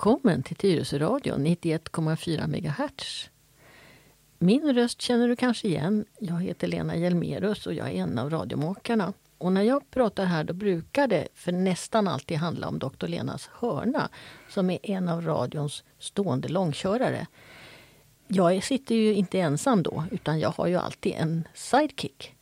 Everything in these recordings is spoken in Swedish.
Välkommen till Tyresöradion 91,4 MHz. Min röst känner du kanske igen. Jag heter Lena Hjelmerus och jag är en av radiomakarna. Och när jag pratar här då brukar det för nästan alltid handla om Dr. Lenas hörna som är en av radions stående långkörare. Jag sitter ju inte ensam då utan jag har ju alltid en sidekick.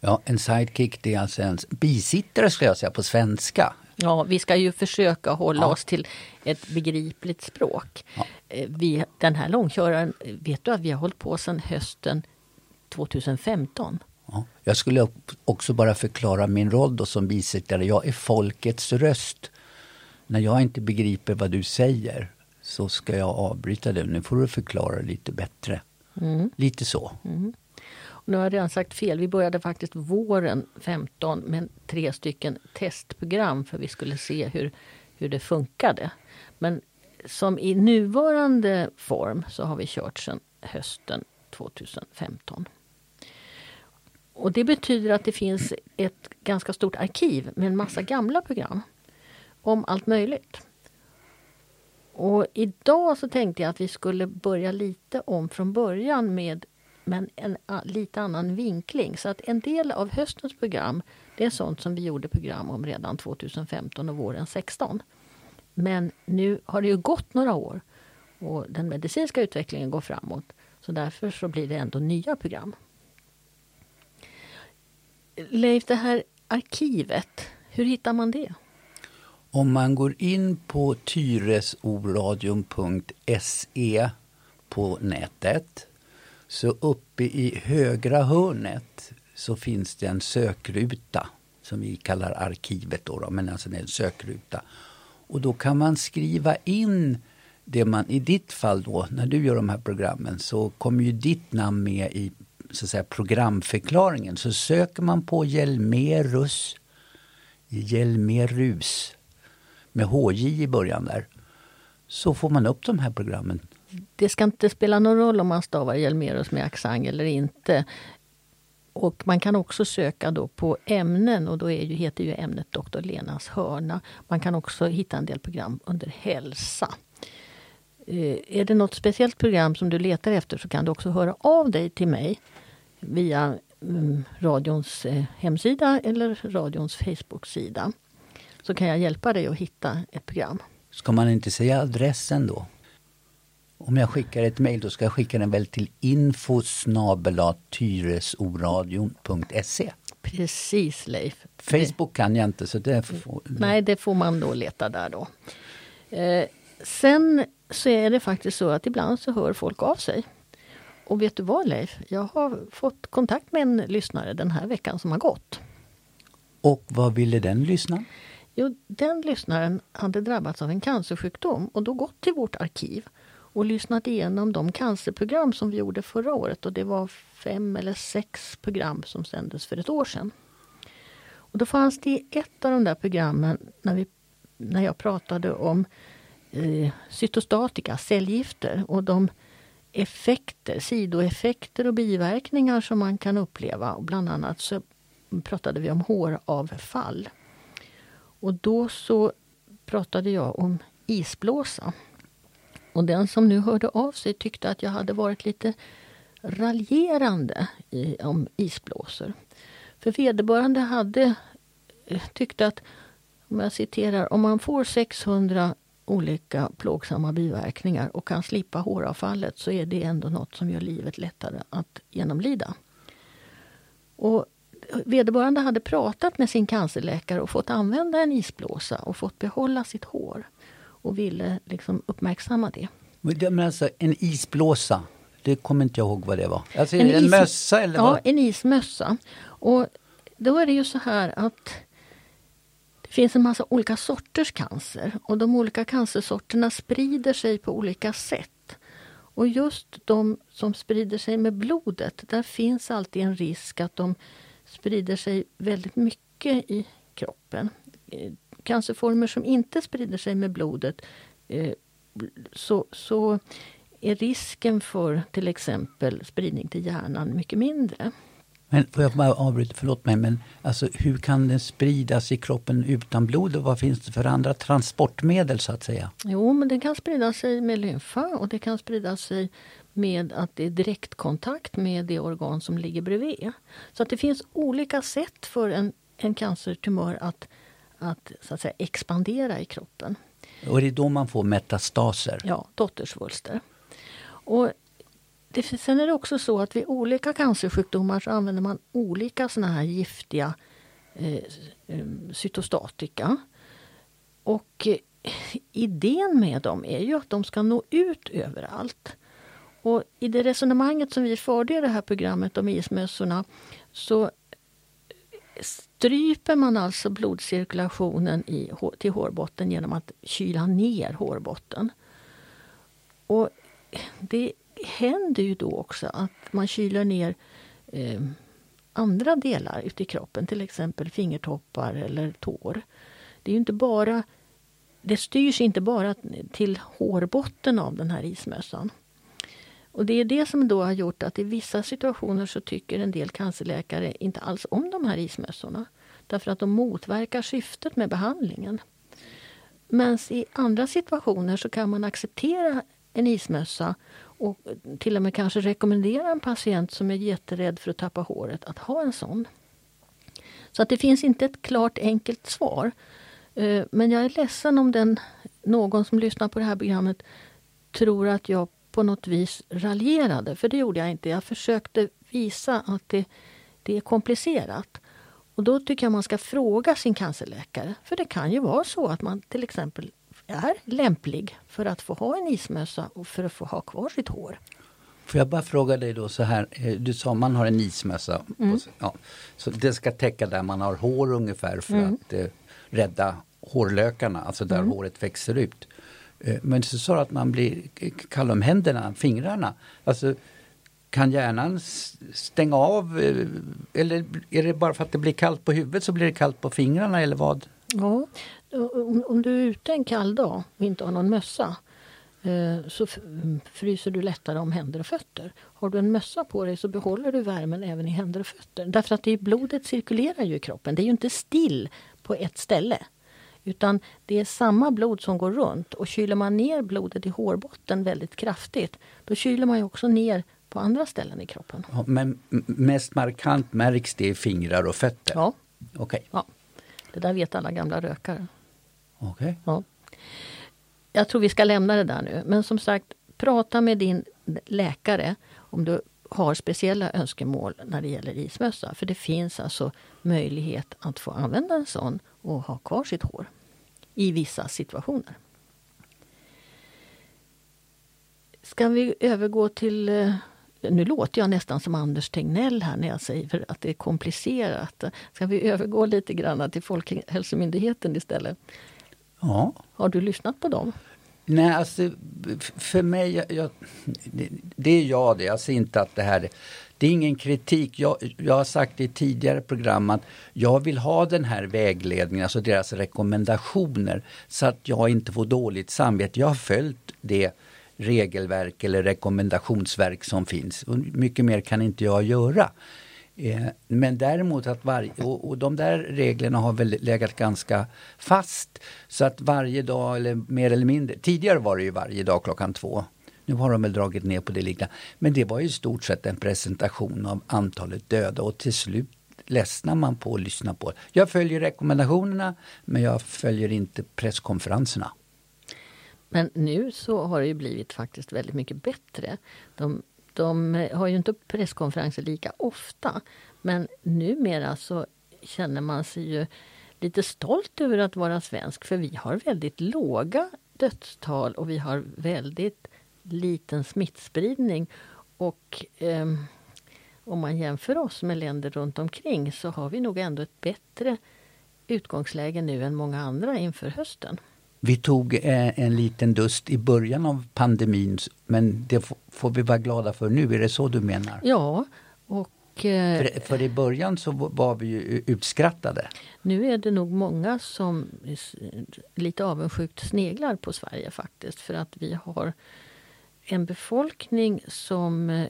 Ja, en sidekick det är alltså en bisittare skulle jag säga på svenska. Ja, vi ska ju försöka hålla ja. oss till ett begripligt språk. Ja. Eh, vi, den här långköraren, vet du att vi har hållit på sedan hösten 2015? Ja. Jag skulle också bara förklara min roll då som bisittare. Jag är folkets röst. När jag inte begriper vad du säger så ska jag avbryta det. Nu får du förklara lite bättre. Mm. Lite så. Mm. Nu har jag redan sagt fel. Vi började faktiskt våren 15 med tre stycken testprogram för vi skulle se hur, hur det funkade. Men som i nuvarande form så har vi kört sedan hösten 2015. Och det betyder att det finns ett ganska stort arkiv med en massa gamla program om allt möjligt. Och idag så tänkte jag att vi skulle börja lite om från början med men en lite annan vinkling. Så att en del av höstens program det är sånt som vi gjorde program om redan 2015 och våren 16. Men nu har det ju gått några år och den medicinska utvecklingen går framåt. Så därför så blir det ändå nya program. Leif, det här arkivet, hur hittar man det? Om man går in på tyresoradion.se på nätet så uppe i högra hörnet så finns det en sökruta som vi kallar arkivet då, då men alltså det är en sökruta. Och då kan man skriva in det man, i ditt fall då, när du gör de här programmen så kommer ju ditt namn med i så att säga, programförklaringen. Så söker man på Hjelmerus, Hjelmerus med HJ i början där, så får man upp de här programmen det ska inte spela någon roll om man stavar Hjelmerus med accent eller inte. Och man kan också söka då på ämnen och då är ju, heter ju ämnet Dr. Lenas hörna. Man kan också hitta en del program under hälsa. Eh, är det något speciellt program som du letar efter så kan du också höra av dig till mig via mm, radions eh, hemsida eller radions Facebook-sida. Så kan jag hjälpa dig att hitta ett program. Ska man inte säga adressen då? Om jag skickar ett mejl då ska jag skicka den väl till info tyresoradion.se. Precis Leif. Facebook kan jag inte så det får... Nej, det får man då leta där då. Eh, sen så är det faktiskt så att ibland så hör folk av sig. Och vet du vad Leif? Jag har fått kontakt med en lyssnare den här veckan som har gått. Och vad ville den lyssna? Jo, den lyssnaren hade drabbats av en cancersjukdom och då gått till vårt arkiv och lyssnat igenom de cancerprogram som vi gjorde förra året. Och det var fem eller sex program som sändes för ett år sedan. Och då fanns det i ett av de där programmen när, vi, när jag pratade om eh, cytostatika, cellgifter och de effekter, sidoeffekter och biverkningar som man kan uppleva. Och bland annat så pratade vi om håravfall. Och då så pratade jag om isblåsa. Och den som nu hörde av sig tyckte att jag hade varit lite raljerande i, om isblåsor. För vederbörande hade eh, tyckt att, om jag citerar, om man får 600 olika plågsamma biverkningar och kan slippa håravfallet så är det ändå något som gör livet lättare att genomlida. Och vederbörande hade pratat med sin cancerläkare och fått använda en isblåsa och fått behålla sitt hår och ville liksom uppmärksamma det. Men alltså, en isblåsa, det kommer inte jag ihåg vad det var. Alltså, en, en is... mössa eller Ja, vad? en ismössa. Och då är det ju så här att det finns en massa olika sorters cancer och de olika cancersorterna sprider sig på olika sätt. Och just de som sprider sig med blodet, där finns alltid en risk att de sprider sig väldigt mycket i kroppen cancerformer som inte sprider sig med blodet eh, så, så är risken för till exempel spridning till hjärnan mycket mindre. Men får jag bara avbryta, förlåt mig, men alltså, hur kan den spridas i kroppen utan blod och vad finns det för andra transportmedel så att säga? Jo, men det kan sprida sig med lymfa och det kan sprida sig med att det är direktkontakt med det organ som ligger bredvid. Så att det finns olika sätt för en, en cancertumör att, att, så att säga, expandera i kroppen. Och det är då man får metastaser? Ja, dottersvulster. Och det, sen är det också så att vid olika cancersjukdomar så använder man olika såna här giftiga eh, eh cytostatika. Och eh, idén med dem är ju att de ska nå ut överallt. Och i det resonemanget som vi förde i det här programmet om ismössorna så stryper man alltså blodcirkulationen i, till hårbotten genom att kyla ner hårbotten. Och det händer ju då också att man kyler ner eh, andra delar ute i kroppen, till exempel fingertoppar eller tår. Det är inte bara det styrs inte bara till hårbotten av den här ismössan. Och det är det som då har gjort att i vissa situationer så tycker en del cancerläkare inte alls om de här ismössorna. Därför att de motverkar syftet med behandlingen. Men i andra situationer så kan man acceptera en ismössa och till och med kanske rekommendera en patient som är jätterädd för att tappa håret att ha en sån. Så att det finns inte ett klart enkelt svar. Eh, men jag är ledsen om den, någon som lyssnar på det här programmet tror att jag på något vis raljerade, för det gjorde jag inte. Jag försökte visa att det, det är komplicerat. Och då tycker jag man ska fråga sin cancerläkare. För det kan ju vara så att man till exempel är lämplig för att få ha en ismössa och för att få ha kvar sitt hår. Får jag bara fråga dig då så här, eh, du sa man har en ismössa. Mm. Ja, så det ska täcka där man har hår ungefär för mm. att eh, rädda hårlökarna, alltså där mm. håret växer ut. Eh, men så sa du att man blir kall om händerna, fingrarna. Alltså, kan hjärnan stänga av eh, eller är det bara för att det blir kallt på huvudet så blir det kallt på fingrarna eller vad? Ja, om du är ute en kall dag och inte har någon mössa eh, så fryser du lättare om händer och fötter. Har du en mössa på dig så behåller du värmen även i händer och fötter. Därför att det blodet cirkulerar ju i kroppen. Det är ju inte still på ett ställe. Utan det är samma blod som går runt och kyler man ner blodet i hårbotten väldigt kraftigt då kyler man ju också ner på andra ställen i kroppen. Ja, men mest markant märks det i fingrar och fötter? Ja. Okay. ja. Det där vet alla gamla rökare. Okay. Ja. Jag tror vi ska lämna det där nu. Men som sagt, prata med din läkare om du har speciella önskemål när det gäller ismössa. För det finns alltså möjlighet att få använda en sån och ha kvar sitt hår i vissa situationer. Ska vi övergå till... Eh, nu låter jag nästan som Anders Tegnell här när jag säger att det är komplicerat. Ska vi övergå lite grann till Folkhälsomyndigheten istället? Ja. Har du lyssnat på dem? Nej, alltså för mig, jag, jag, det, det är jag det. Jag ser inte att det här det är ingen kritik. Jag, jag har sagt i tidigare program att jag vill ha den här vägledningen, alltså deras rekommendationer, så att jag inte får dåligt samvete. Jag har följt det regelverk eller rekommendationsverk som finns. Och mycket mer kan inte jag göra. Eh, men däremot att varje, och, och de där reglerna har väl legat ganska fast. Så att varje dag eller mer eller mindre, tidigare var det ju varje dag klockan två. Nu har de väl dragit ner på det lite. Men det var i stort sett en presentation av antalet döda och till slut ledsnar man på att lyssna på. Jag följer rekommendationerna men jag följer inte presskonferenserna. Men nu så har det ju blivit faktiskt väldigt mycket bättre. De, de har ju inte presskonferenser lika ofta men numera så känner man sig ju lite stolt över att vara svensk för vi har väldigt låga dödstal och vi har väldigt liten smittspridning. Och eh, om man jämför oss med länder runt omkring så har vi nog ändå ett bättre utgångsläge nu än många andra inför hösten. Vi tog eh, en liten dust i början av pandemin men det får vi vara glada för nu, är det så du menar? Ja. Och, eh, för, för, i början så var vi ju utskrattade. Nu är det nog många som lite avundsjukt sneglar på Sverige faktiskt för att vi har en befolkning som eh,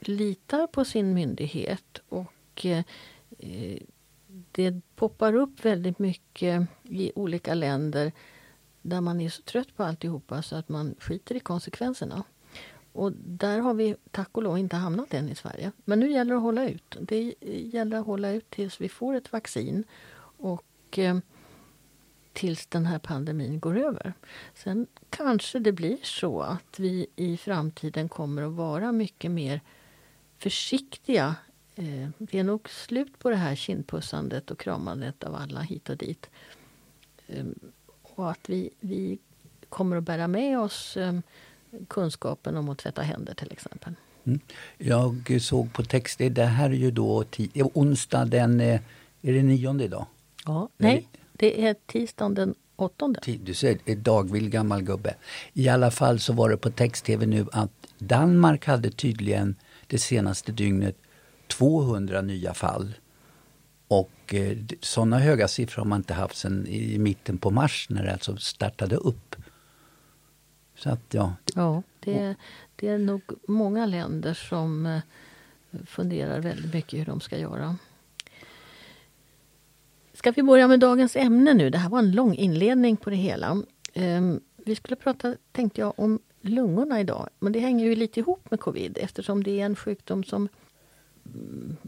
litar på sin myndighet och eh, eh, det poppar upp väldigt mycket i olika länder där man är så trött på alltihopa så att man skiter i konsekvenserna. Och där har vi tack och lov inte hamnat än i Sverige. Men nu gäller det att hålla ut. Det gäller att hålla ut tills vi får ett vaccin och eh, tills den här pandemin går över. Sen kanske det blir så att vi i framtiden kommer att vara mycket mer försiktiga. Eh, det är nog slut på det här kindpussandet och kramandet av alla hit och dit. Eh, och att vi, vi kommer att bära med oss eh, kunskapen om att tvätta händer till exempel. Mm. Jag såg på text, det här är ju då onsdag den, är det nionde idag? Ja, nej, det är tisdagen den åttonde. Du ser, dagvill gammal gubbe. I alla fall så var det på text-tv nu att Danmark hade tydligen det senaste dygnet 200 nya fall. Och eh, sådana höga siffror har man inte haft sedan i mitten på mars när det alltså startade upp. Så att, ja. ja det, det är nog många länder som eh, funderar väldigt mycket hur de ska göra. Ska vi börja med dagens ämne nu? Det här var en lång inledning på det hela. Ehm, vi skulle prata, tänkte jag, om lungorna idag. Men det hänger ju lite ihop med covid eftersom det är en sjukdom som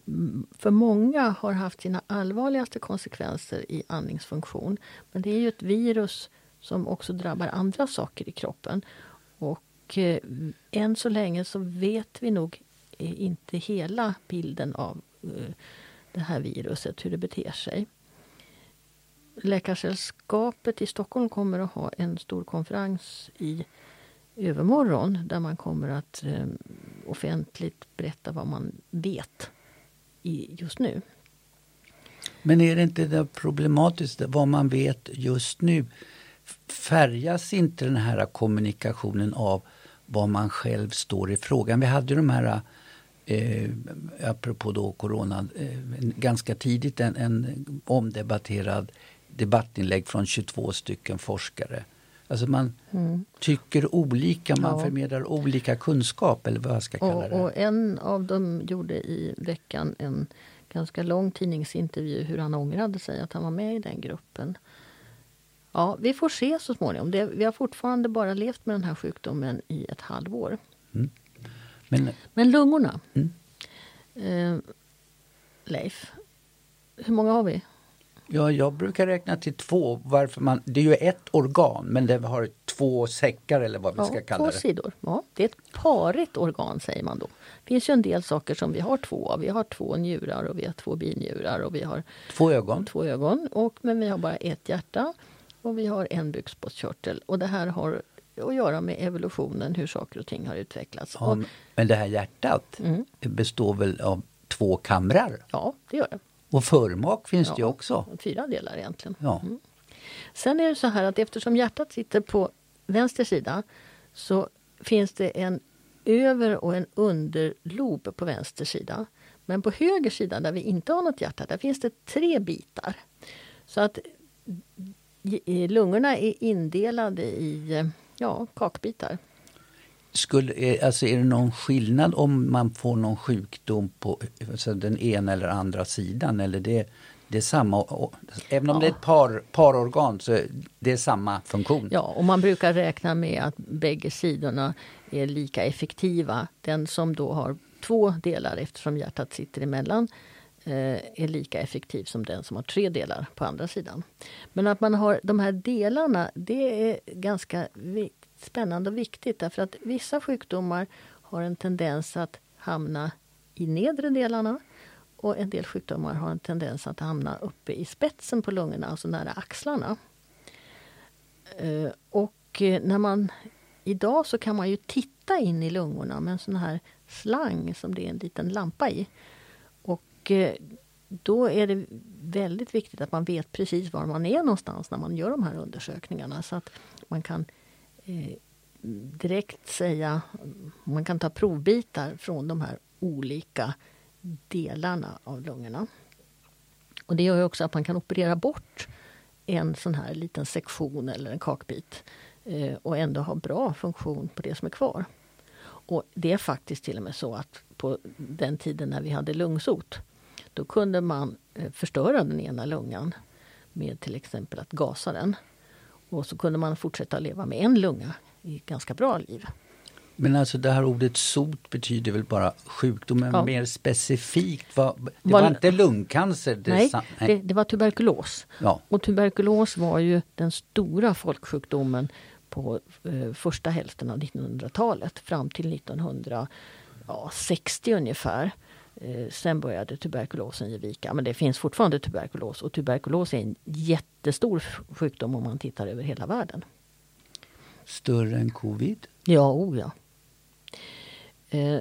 mm, för många har haft sina allvarligaste konsekvenser i andningsfunktion. Men det är ju ett virus som också drabbar andra saker i kroppen. Och eh, än så länge så vet vi nog eh, inte hela bilden av eh, det här viruset, hur det beter sig. Läkarsällskapet i Stockholm kommer att ha en stor konferens i övermorgon där man kommer att eh, offentligt berätta vad man vet i, just nu. Men är det inte det problematiskt vad man vet just nu? Färgas inte den här kommunikationen av vad man själv står i frågan? Vi hade ju de här eh, apropå då corona, eh, ganska tidigt en, en omdebatterad debattinlägg från 22 stycken forskare. Alltså man mm. tycker olika, man ja. förmedlar olika kunskap eller vad jag ska kalla och, det. Och en av dem gjorde i veckan en ganska lång tidningsintervju hur han ångrade sig att han var med i den gruppen. Ja, vi får se så småningom. Det, vi har fortfarande bara levt med den här sjukdomen i ett halvår. Mm. Men, Men lungorna. Mm. Eh, Leif, hur många har vi? Ja, jag brukar räkna till två. Varför man, det är ju ett organ men det har två säckar eller vad vi ja, ska kalla två det. sidor. Ja, det är ett parigt organ säger man då. Det finns ju en del saker som vi har två av. Vi har två njurar och vi har två binjurar och vi har två ögon. Två ögon och, men vi har bara ett hjärta och vi har en bukspottkörtel. Och det här har att göra med evolutionen, hur saker och ting har utvecklats. Ja, men det här hjärtat mm. består väl av två kamrar? Ja, det gör det. Och förmak finns ja, det också. Fyra delar egentligen. Ja. Mm. Sen är det så här att eftersom hjärtat sitter på vänster sida så finns det en över och en underlob på vänster sida. Men på höger sida där vi inte har något hjärta, där finns det tre bitar. Så att lungorna är indelade i ja, kakbitar. Skulle, alltså är det någon skillnad om man får någon sjukdom på alltså den ena eller andra sidan? Eller det, det är samma, även om ja. det är ett par, parorgan så det är samma funktion? Ja, och man brukar räkna med att bägge sidorna är lika effektiva. Den som då har två delar eftersom hjärtat sitter emellan eh, är lika effektiv som den som har tre delar på andra sidan. Men att man har de här delarna, det är ganska spännande och viktigt därför att vissa sjukdomar har en tendens att hamna i nedre delarna och en del sjukdomar har en tendens att hamna uppe i spetsen på lungorna, alltså nära axlarna. Eh, och eh, när man Idag så kan man ju titta in i lungorna med en sån här slang som det är en liten lampa i. Och eh, då är det väldigt viktigt att man vet precis var man är någonstans när man gör de här undersökningarna så att man kan Eh, direkt säga, man kan ta provbitar från de här olika delarna av lungorna. Och det gör också att man kan operera bort en sån här liten sektion eller en kakbit eh, och ändå ha bra funktion på det som är kvar. Och det är faktiskt till och med så att på den tiden när vi hade lungsot Då kunde man eh, förstöra den ena lungan med till exempel att gasa den. Och så kunde man fortsätta leva med en lunga i ett ganska bra liv. Men alltså det här ordet sot betyder väl bara sjukdomen Ja. mer specifikt? Vad, det Var- var inte lungcancer? Det Nej, sa- det, det var tuberkulos. Ja. Och tuberkulos var ju den stora folksjukdomen på eh, första hälften av 1900-talet fram till 1960 ungefär. Eh, sen började tuberkulosen ge vika. Men det finns fortfarande tuberkulos och tuberkulos är en jättestor sjukdom om man tittar över hela världen. Större än covid? Ja, o ja. Eh,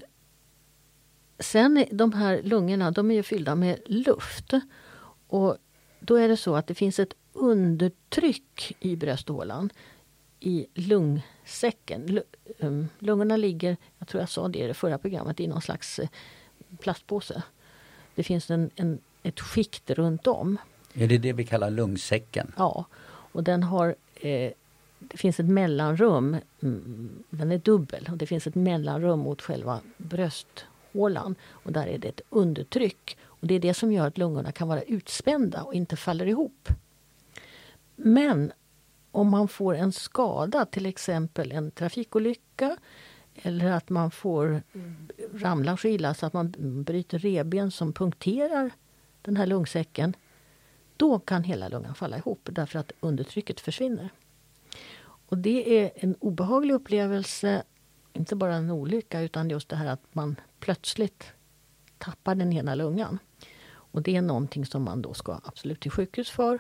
sen de här lungorna de är ju fyllda med luft. Och då är det så att det finns ett undertryck i brösthålan i lungsäcken. Lu- um, Lungorna ligger, jag tror jag sa det i det förra programmet, i någon slags eh, plastpåse. Det finns en, en, ett skikt runt om. Är det det vi kallar lungsäcken? Ja, och den har eh, det finns ett mellanrum, mm, den är dubbel, och det finns ett mellanrum mot själva brösthålan. Och där är det ett undertryck. Och det är det som gör att lungorna kan vara utspända och inte faller ihop. Men om man får en skada, till exempel en trafikolycka eller att man får mm, ramla så illa så att man bryter revben som punkterar den här lungsäcken då kan hela lungan falla ihop därför att undertrycket försvinner. Och det är en obehaglig upplevelse, inte bara en olycka utan just det här att man plötsligt tappar den ena lungan. Och det är någonting som man då ska absolut till sjukhus för.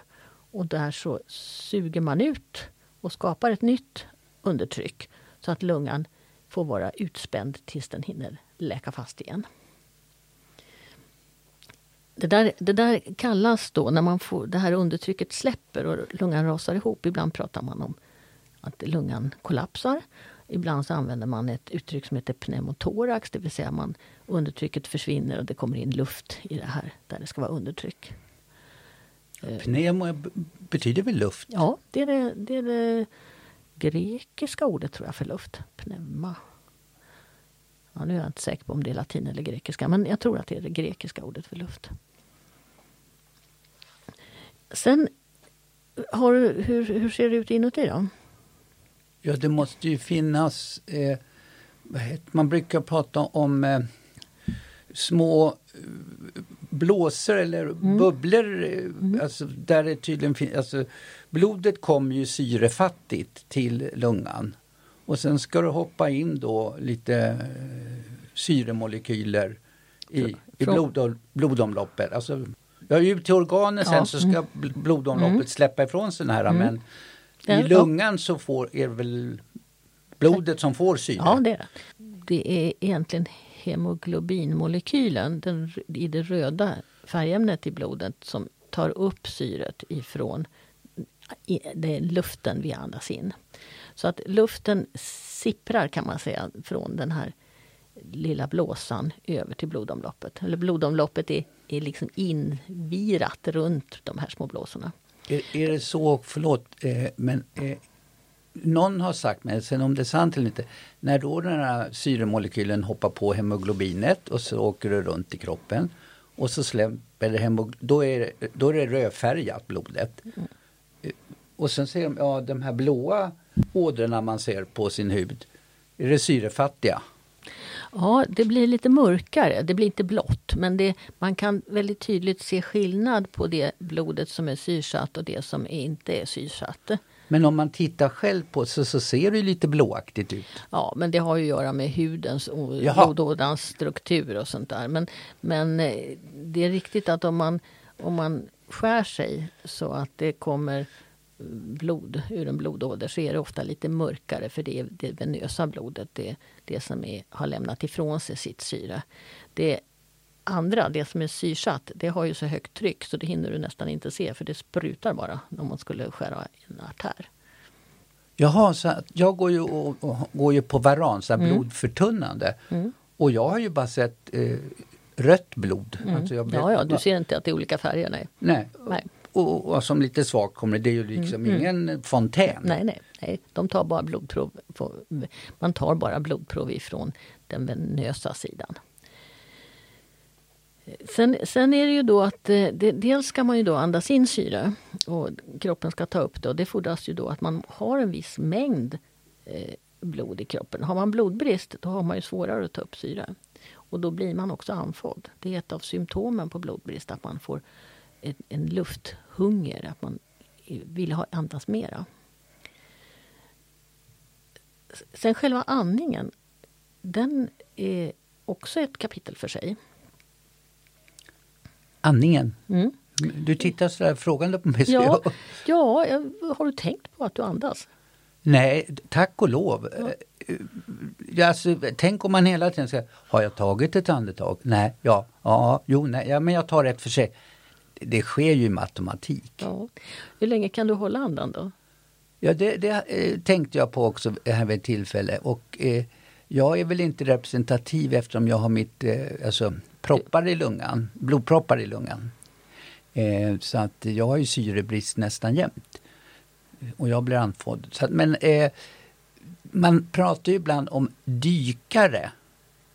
Och där så suger man ut och skapar ett nytt undertryck så att lungan får vara utspänd tills den hinner läka fast igen. Det där, det där kallas då, när man får, det här undertrycket släpper och lungan rasar ihop. Ibland pratar man om att lungan kollapsar. Ibland så använder man ett uttryck som heter pneumotorax, det vill säga man, undertrycket försvinner och det kommer in luft i det här där det ska vara undertryck. Pneumo betyder väl luft? Ja, det är det, det är det grekiska ordet tror jag för luft. Pneuma. Ja, nu är jag inte säker på om det är latin eller grekiska, men jag tror att det är det grekiska ordet för luft. Sen, har du, hur, hur ser det ut inuti då? Ja, det måste ju finnas... Eh, vad heter, man brukar prata om eh, små eh, blåsor eller bubblor. Eh, alltså, där det tydligen fin- alltså, blodet kommer ju syrefattigt till lungan. Och sen ska det hoppa in då lite eh, syremolekyler i, i blod, blodomloppet. Alltså, ja, ut till organen sen Ja, så ska bl- blodomloppet släppa ifrån sig den här. Men Ja, i lungan så får, är det väl blodet som får syre? Ja, det är det. Det är egentligen hemoglobinmolekylen den, i det röda färgämnet i blodet som tar upp syret ifrån det luften vi andas in. Så att luften sipprar kan man säga från den här lilla blåsan över till blodomloppet. Eller blodomloppet är, är liksom invirat runt de här små blåsorna. Är, är det så, förlåt, eh, men eh, någon har sagt mig, sen om det är sant eller inte, när då den här syremolekylen hoppar på hemoglobinet och så åker det runt i kroppen och så släpper det hemoglobin, då är det, då är det rödfärgat blodet. Mm. Och sen ser de, ja de här blåa ådrorna man ser på sin hud, är det syrefattiga? Ja, det blir lite mörkare. Det blir inte blått. Men det, man kan väldigt tydligt se skillnad på det blodet som är syrsatt och det som inte är syrsatt. Men om man tittar själv på så, så ser det lite blåaktigt ut. Ja, men det har ju att göra med hudens blodådrans struktur och sånt där. Men, men eh, det är riktigt att om man, om man skär sig så att det kommer blod ur en blodåder så är det ofta lite mörkare för det är det venösa blodet, det, det som är, har lämnat ifrån sig sitt syre. Det andra, det som är syrsatt, det har ju så högt tryck så det hinner du nästan inte se för det sprutar bara om man skulle skära en artär. Jaha, så jag går ju, och, och, går ju på varan, så Mm. blodförtunnande. Och jag har ju bara sett eh, rött blod. Alltså jag vet- Mm. Ja, ja, du ser inte att det är olika färger, nej. Nej. Nej. Och, och som lite svagt kommer det, är ju liksom ingen fontän. Nej, nej, nej. De tar bara blodprov. på- Man tar bara blodprov ifrån den venösa sidan. Sen, sen är det ju då att eh, det, dels ska man ju då andas in syre och kroppen ska ta upp det och det fordras ju då att man har en viss mängd eh, blod i kroppen. Har man blodbrist då har man ju svårare att ta upp syre. Och då blir man också andfådd. Det är ett av symptomen på blodbrist att man får en, en lufthunger, att man vill ha, andas mera. Sen själva andningen, den är också ett kapitel för sig. Andningen? Mm. Du tittar sådär frågande på mig. Ja, ja, har du tänkt på att du andas? Nej, tack och lov. Ja. Eh, alltså, tänk om man hela tiden säger, har jag tagit ett andetag? Nej, ja, ja, jo, nej, ja, men jag tar ett för sig. Det sker ju med automatik. Ja. Hur länge kan du hålla andan då? Ja, det, det eh, tänkte jag på också här vid ett tillfälle. Och, eh, jag är väl inte representativ eftersom jag har mitt, eh, alltså proppar i lungan, blodproppar i lungan. Eh, så att jag har ju syrebrist nästan jämt. Och jag blir andfådd. Så att, men eh, man pratar ju ibland om dykare.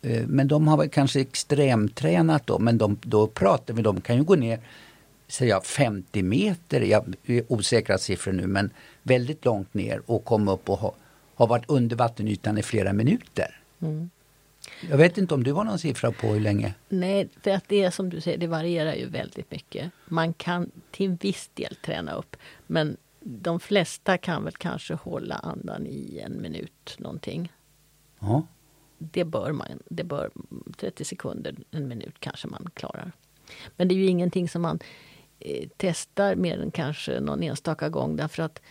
Eh, men de har väl kanske extremtränat då, men de, då pratar vi, de kan ju gå ner säger jag, 50 meter, jag är osäkra siffror nu, men väldigt långt ner och komma upp och ha, ha varit under vattenytan i flera minuter. Mm. Jag vet inte om du har någon siffra på hur länge? Nej, för att det är som du säger, det varierar ju väldigt mycket. Man kan till viss del träna upp, men de flesta kan väl kanske hålla andan i en minut någonting. Ja. Det bör man, det bör 30 sekunder, en minut kanske man klarar. Men det är ju ingenting som man eh, testar mer än kanske någon enstaka gång därför att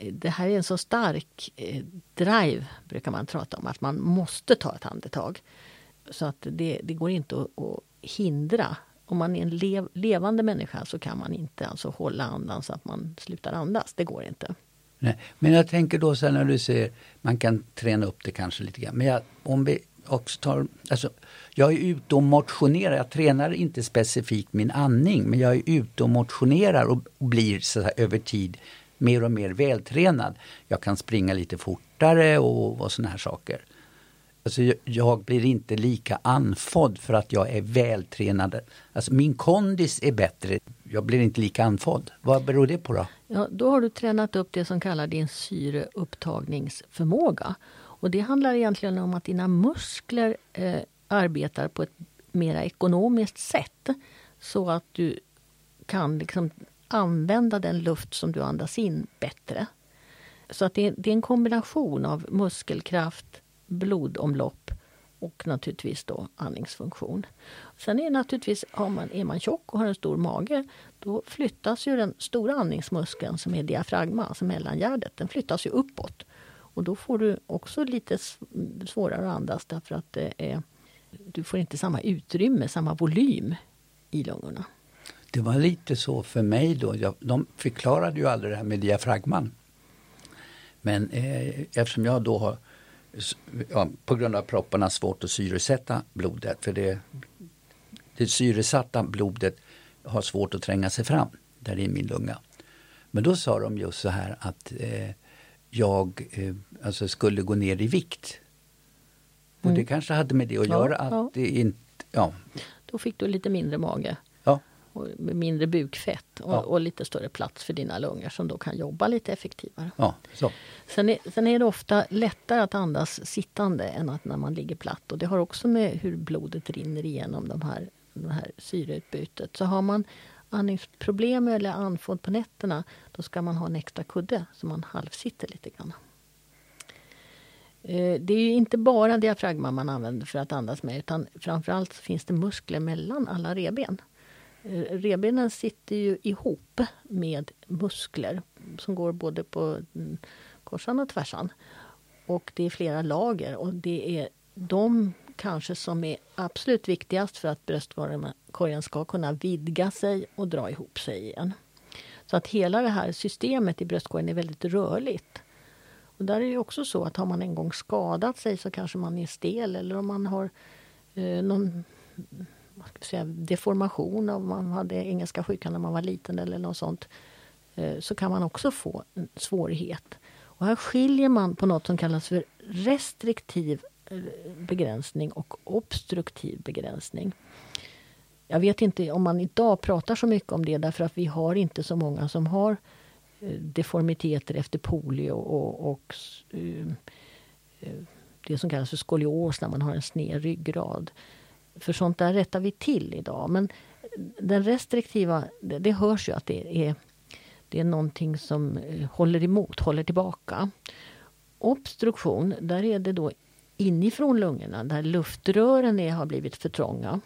Eh, det här är en så stark eh, drive, brukar man prata om, att man måste ta ett andetag. Så att det, det går inte att, att hindra om man är en lev, levande människa så kan man inte alltså hålla andan så att man slutar andas. Det går inte. Nej, men jag tänker då sen när du säger man kan träna upp det kanske lite grann. Men jag, om vi också tar, alltså, jag är ute och motionerar. Jag tränar inte specifikt min andning men jag är ute och motionerar och, och blir så här, över tid mer och mer vältränad. Jag kan springa lite fortare och, och sådana här saker. Alltså jag blir inte lika anfodd för att jag är vältränad. Alltså min kondis är bättre. Jag blir inte lika anfodd. Vad beror det på då? Ja, då har du tränat upp det som kallas din syreupptagningsförmåga. Och det handlar egentligen om att dina muskler eh, arbetar på ett mer ekonomiskt sätt. Så att du kan liksom använda den luft som du andas in bättre. Så att det, det är en kombination av muskelkraft, blodomlopp och naturligtvis då andningsfunktion. Sen är naturligtvis, har man, är man tjock och har en stor mage, då flyttas ju den stora andningsmuskeln som är diafragma, alltså mellangärdet, den flyttas ju uppåt. Och då får du också lite svårare att andas därför att det är, du får inte samma utrymme, samma volym i lungorna. Det var lite så för mig då. Jag, de förklarade ju aldrig det här med diafragman. Men eh, eftersom jag då har ja, på grund av propparna svårt att syresätta blodet. För det, det syresatta blodet har svårt att tränga sig fram där i min lunga. Men då sa de just så här att eh, jag eh, alltså skulle gå ner i vikt. Och mm. det kanske hade med det att göra att ja. det inte... Ja. Då fick du lite mindre mage och mindre bukfett och, ja. och, lite större plats för dina lungor som då kan jobba lite effektivare. Ja, så. Sen, är, sen är det ofta lättare att andas sittande än att när man ligger platt och det har också med hur blodet rinner igenom de här, det här syreutbytet. Så har man andningsproblem eller andfådd på nätterna då ska man ha en extra kudde så man halvsitter lite grann. Eh, det är inte bara diafragma man använder för att andas med utan framförallt finns det muskler mellan alla reben. Revbenen sitter ju ihop med muskler som går både på mm, korsan och tvärsan. Och det är flera lager och det är de kanske som är absolut viktigast för att bröstkorgen ska kunna vidga sig och dra ihop sig igen. Så att hela det här systemet i bröstkorgen är väldigt rörligt. Och där är det också så att har man en gång skadat sig så kanske man är stel eller om man har eh, någon säga, deformation om man hade engelska sjukan när man var liten eller något sånt. Eh, så kan man också få en svårighet. Och här skiljer man på något som kallas för restriktiv eh, begränsning och obstruktiv begränsning. Jag vet inte om man idag pratar så mycket om det därför att vi har inte så många som har eh, deformiteter efter polio och, och det som kallas för skolios när man har en sned ryggrad. För sånt där rättar vi till idag. Men den restriktiva, det, det hörs ju att det är, det är någonting som eh, håller emot, håller tillbaka. Obstruktion, där är det då inifrån lungorna där luftrören är, har blivit för trånga.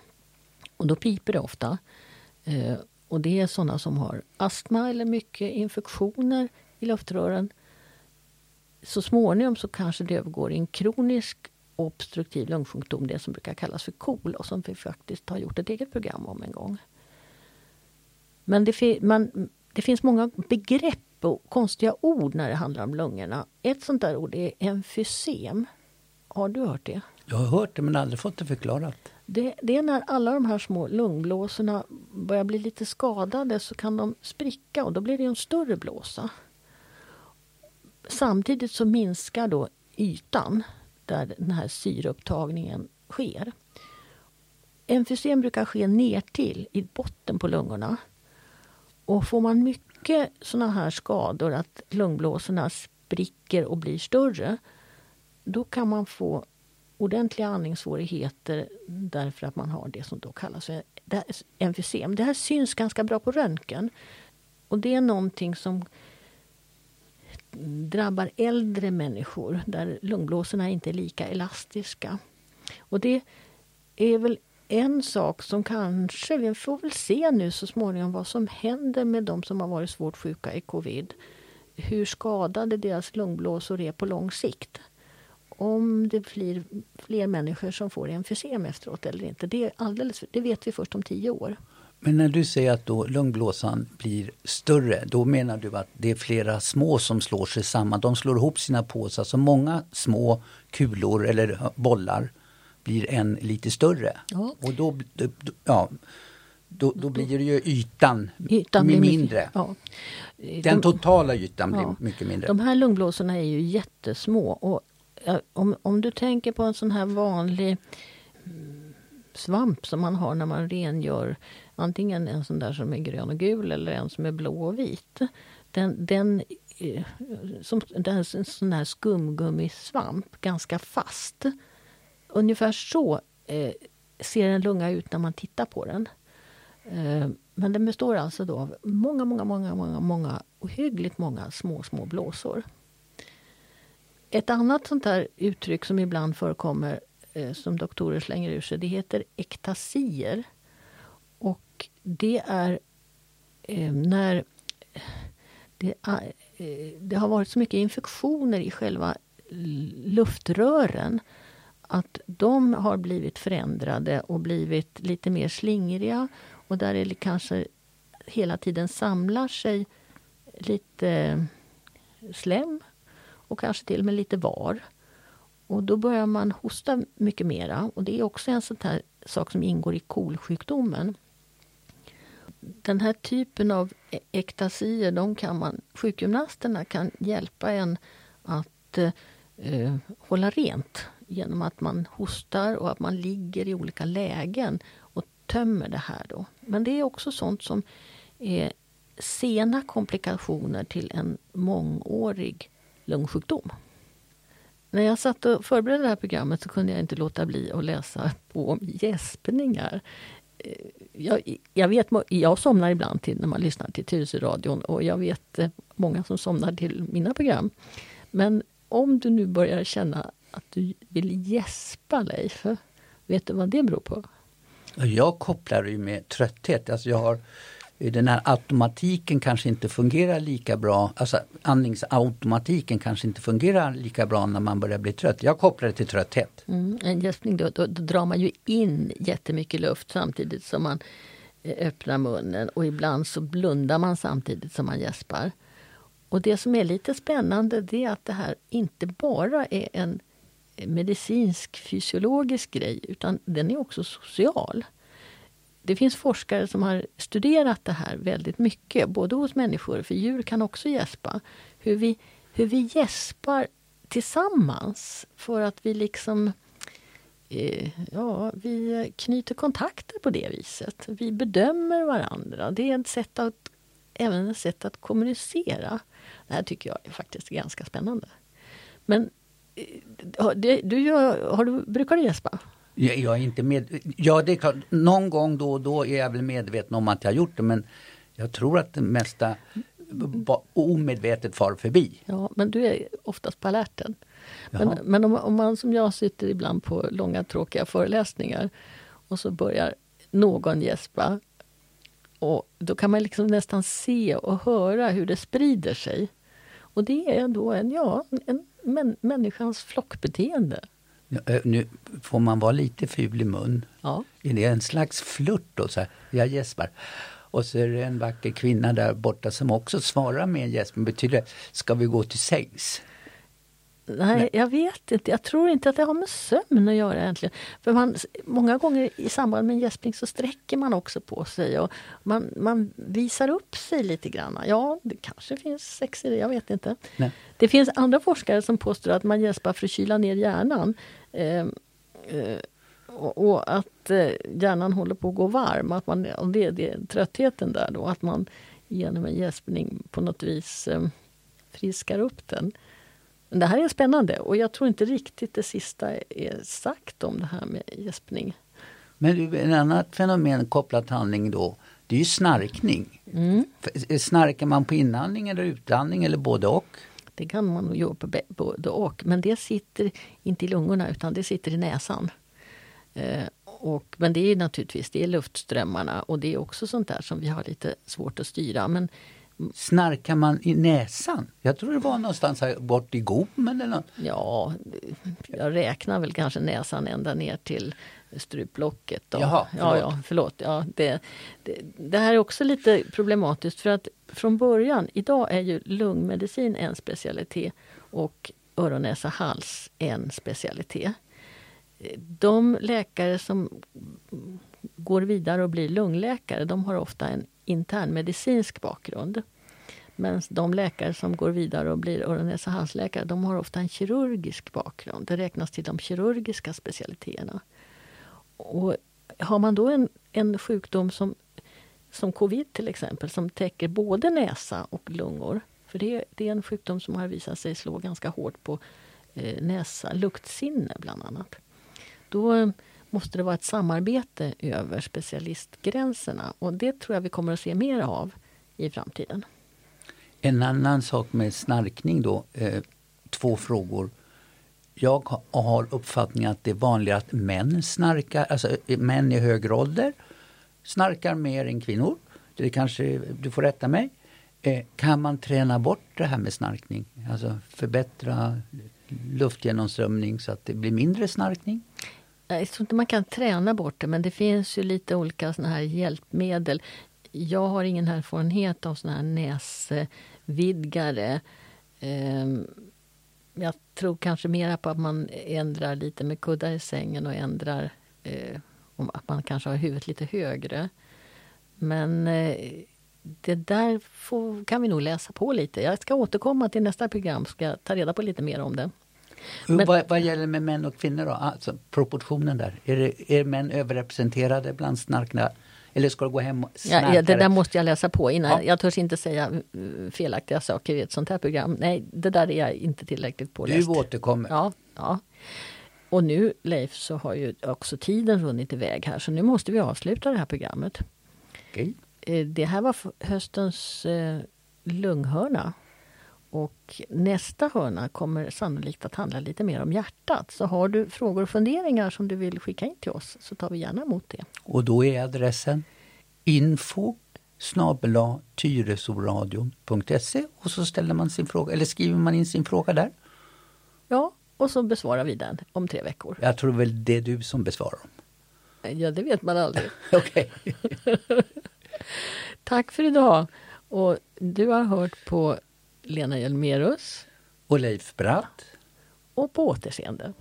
Och då piper det ofta. Eh, och det är sådana som har astma eller mycket infektioner i luftrören. Så småningom så kanske det övergår i en kronisk obstruktiv lungsjukdom, det som brukar kallas för KOL och som vi faktiskt har gjort ett eget program om en gång. Men det, man, det finns många begrepp och konstiga ord när det handlar om lungorna. Ett sånt där ord är emfysem. Har du hört det? Jag har hört det men aldrig fått det förklarat. Det, det, är när alla de här små lungblåsorna börjar bli lite skadade så kan de spricka och då blir det en större blåsa. Samtidigt så minskar då ytan där den här syreupptagningen sker. Emfysem brukar ske ner till i botten på lungorna. Och får man mycket sådana här skador, att lungblåsorna spricker och blir större, då kan man få ordentliga andningssvårigheter därför att man har det som då kallas för emfysem. Det här syns ganska bra på röntgen. Och det är någonting som drabbar äldre människor där lungblåsorna inte är lika elastiska. Och det är väl en sak som kanske, vi får väl se nu så småningom vad som händer med de som har varit svårt sjuka i covid. Hur skadade deras lungblåsor är på lång sikt om det blir fler människor som får emfysem efteråt eller inte. Det, är alldeles, det vet vi först om tio år. Men när du säger att då lungblåsan blir större, då menar du att det är flera små som slår sig samman. De slår ihop sina påsar, så många små kulor eller bollar blir en lite större. Ja. Och då, ja, då, då blir det ju ytan, ytan blir mindre. Mycket, ja. Den totala ytan blir ja. mycket mindre. De här lungblåsorna är ju jättesmå och om, om du tänker på en sån här vanlig svamp som man har när man rengör antingen en sån där som är grön och gul eller en som är blå och vit. Den, den, eh, som, den en sån här skumgummisvamp, ganska fast. Ungefär så eh, ser en lunga ut när man tittar på den. Eh, men den består alltså då av många, många, många, många, många ohyggligt många små, små blåsor. Ett annat sånt här uttryck som ibland förekommer eh, som doktorer slänger ur sig, det heter ektasier. Det är eh, när det, eh, det, har varit så mycket infektioner i själva luftrören att de har blivit förändrade och blivit lite mer slingriga och där det kanske hela tiden samlar sig lite slem och kanske till och med lite var. Och då börjar man hosta mycket mera. Och det är också en sån här sak som ingår i kolsjukdomen. Den här typen av ektasier, de kan man, sjukgymnasterna kan hjälpa en att eh, eh, hålla rent genom att man hostar och att man ligger i olika lägen och tömmer det här. Då. Men det är också sånt som är sena komplikationer till en mångårig lungsjukdom. När jag satt och förberedde det här programmet så kunde jag inte låta bli att läsa på om gäspningar. Eh, jag, jag, vet, jag somnar ibland till när man lyssnar till Tyresöradion och jag vet eh, många som somnar till mina program. Men om du nu börjar känna att du vill gäspa, Leif, vet du vad det beror på? Jag kopplar det med trötthet. Alltså jag har den här automatiken kanske inte fungerar lika bra, alltså andningsautomatiken kanske inte fungerar lika bra när man börjar bli trött. Jag kopplar det till trötthet. Mm, en gäspning då, då, då, drar man ju in jättemycket luft samtidigt som man eh, öppnar munnen och ibland så blundar man samtidigt som man gäspar. Och det som är lite spännande det är att det här inte bara är en eh, medicinsk fysiologisk grej utan den är också social det finns forskare som har studerat det här väldigt mycket, både hos människor, för djur kan också gäspa. Hur vi, hur vi gäspar tillsammans för att vi liksom eh, ja, vi knyter kontakter på det viset. Vi bedömer varandra. Det är ett sätt att, även ett sätt att kommunicera. Det här tycker jag är faktiskt ganska spännande. Men eh, du, du har du, brukar du gäspa? Jag, jag är inte med, ja, det är klart, någon gång då och då är jag väl medveten om att jag har gjort det men jag tror att det mesta omedvetet far förbi. Ja, men du är oftast på alerten. Men, men om, om, man som jag sitter ibland på långa tråkiga föreläsningar och så börjar någon gäspa och då kan man liksom nästan se och höra hur det sprider sig. Och det är då en, ja, en män, människans flockbeteende. Eh, nu får man vara lite ful i mun. Ja. Är det en slags flört då? Så här, jag gäspar. Och så är det en vacker kvinna där borta som också svarar med en gäsp. Betyder det, ska vi gå till sängs? Nej, jag vet inte. Jag tror inte att det har med sömn att göra egentligen. För man, många gånger i samband med en gäspning så sträcker man också på sig och man, man visar upp sig lite grann. Ja, det kanske finns sex i det, jag vet inte. Nej. Det finns andra forskare som påstår att man gäspar för att kyla ner hjärnan. Eh, eh, och, och, att eh, hjärnan håller på att gå varm. Att man, och det, det är tröttheten där då, att man genom en gäspning på något vis eh, friskar upp den. Men det här är spännande och jag tror inte riktigt det sista är sagt om det här med gäspning. Men en annat fenomen kopplat till handling då, det är ju snarkning. Mm. Snarkar man på inandning eller utandning eller både och? Det kan man nog göra på både och, men det sitter inte i lungorna utan det sitter i näsan. Eh, och, men det är naturligtvis det är luftströmmarna och det är också sånt där som vi har lite svårt att styra. Men Snarkar man i näsan? Jag tror det var någonstans här bort i gommen eller något. Ja, jag räknar väl kanske näsan ända ner till struplocket. Då. Jaha, förlåt. Ja, ja, förlåt. Ja, det, det, det, här är också lite problematiskt för att från början, idag är ju lungmedicin en specialitet och öron, näsa, hals en specialitet. De läkare som går vidare och blir lungläkare, de har ofta en internmedicinsk bakgrund. Men de läkare som går vidare och blir öron, näsa, halsläkare, de har ofta en kirurgisk bakgrund. Det räknas till de kirurgiska specialiteterna. Och har man då en, en sjukdom som, som covid till exempel, som täcker både näsa och lungor. För det, det är en sjukdom som har visat sig slå ganska hårt på eh, näsa, luktsinne bland annat. Då måste det vara ett samarbete över specialistgränserna. Och det tror jag vi kommer att se mer av i framtiden. En annan sak med snarkning då, eh, två frågor. Jag har uppfattningen att det är vanligare att män snarkar, alltså eh, män i högre ålder snarkar mer än kvinnor. Det kanske, du får rätta mig. Eh, kan man träna bort det här med snarkning? Alltså förbättra luftgenomströmning så att det blir mindre snarkning? Eh, jag tror inte man kan träna bort det, men det finns ju lite olika såna här hjälpmedel. Jag har ingen erfarenhet av såna här näsvidgare. Ehm, jag tror kanske mera på att man ändrar lite med kuddar i sängen och ändrar eh, att man kanske har huvudet lite högre. Men eh, det där får, kan vi nog läsa på lite. Jag ska återkomma till nästa program ska ta reda på lite mer om det. Men, vad, vad, gäller med män och kvinnor då? Alltså, proportionen där. Är, det, är män överrepresenterade bland snarkna? Eller ska du gå hem och snarka? Ja, det där måste jag läsa på innan. Ja. Jag törs inte säga mm, felaktiga saker i ett sånt här program. Nej, det där är jag inte tillräckligt påläst. Du återkommer. Ja, ja. Och nu Leif så har ju också tiden runnit iväg här så nu måste vi avsluta det här programmet. Okay. Eh, det här var höstens eh, lunghörna. Och nästa hörna kommer sannolikt att handla lite mer om hjärtat. Så har du frågor och funderingar som du vill skicka in till oss så tar vi gärna emot det. Och då är adressen info tyresoradion.se och så ställer man sin fråga, eller skriver man in sin fråga där. Ja, och så besvarar vi den om tre veckor. Jag tror väl det är du som besvarar dem. Ja, det vet man aldrig. Okej. Tack för idag. Och du har hört på Lena Hjelmerus. Och Leif Bratt. Och på återseende.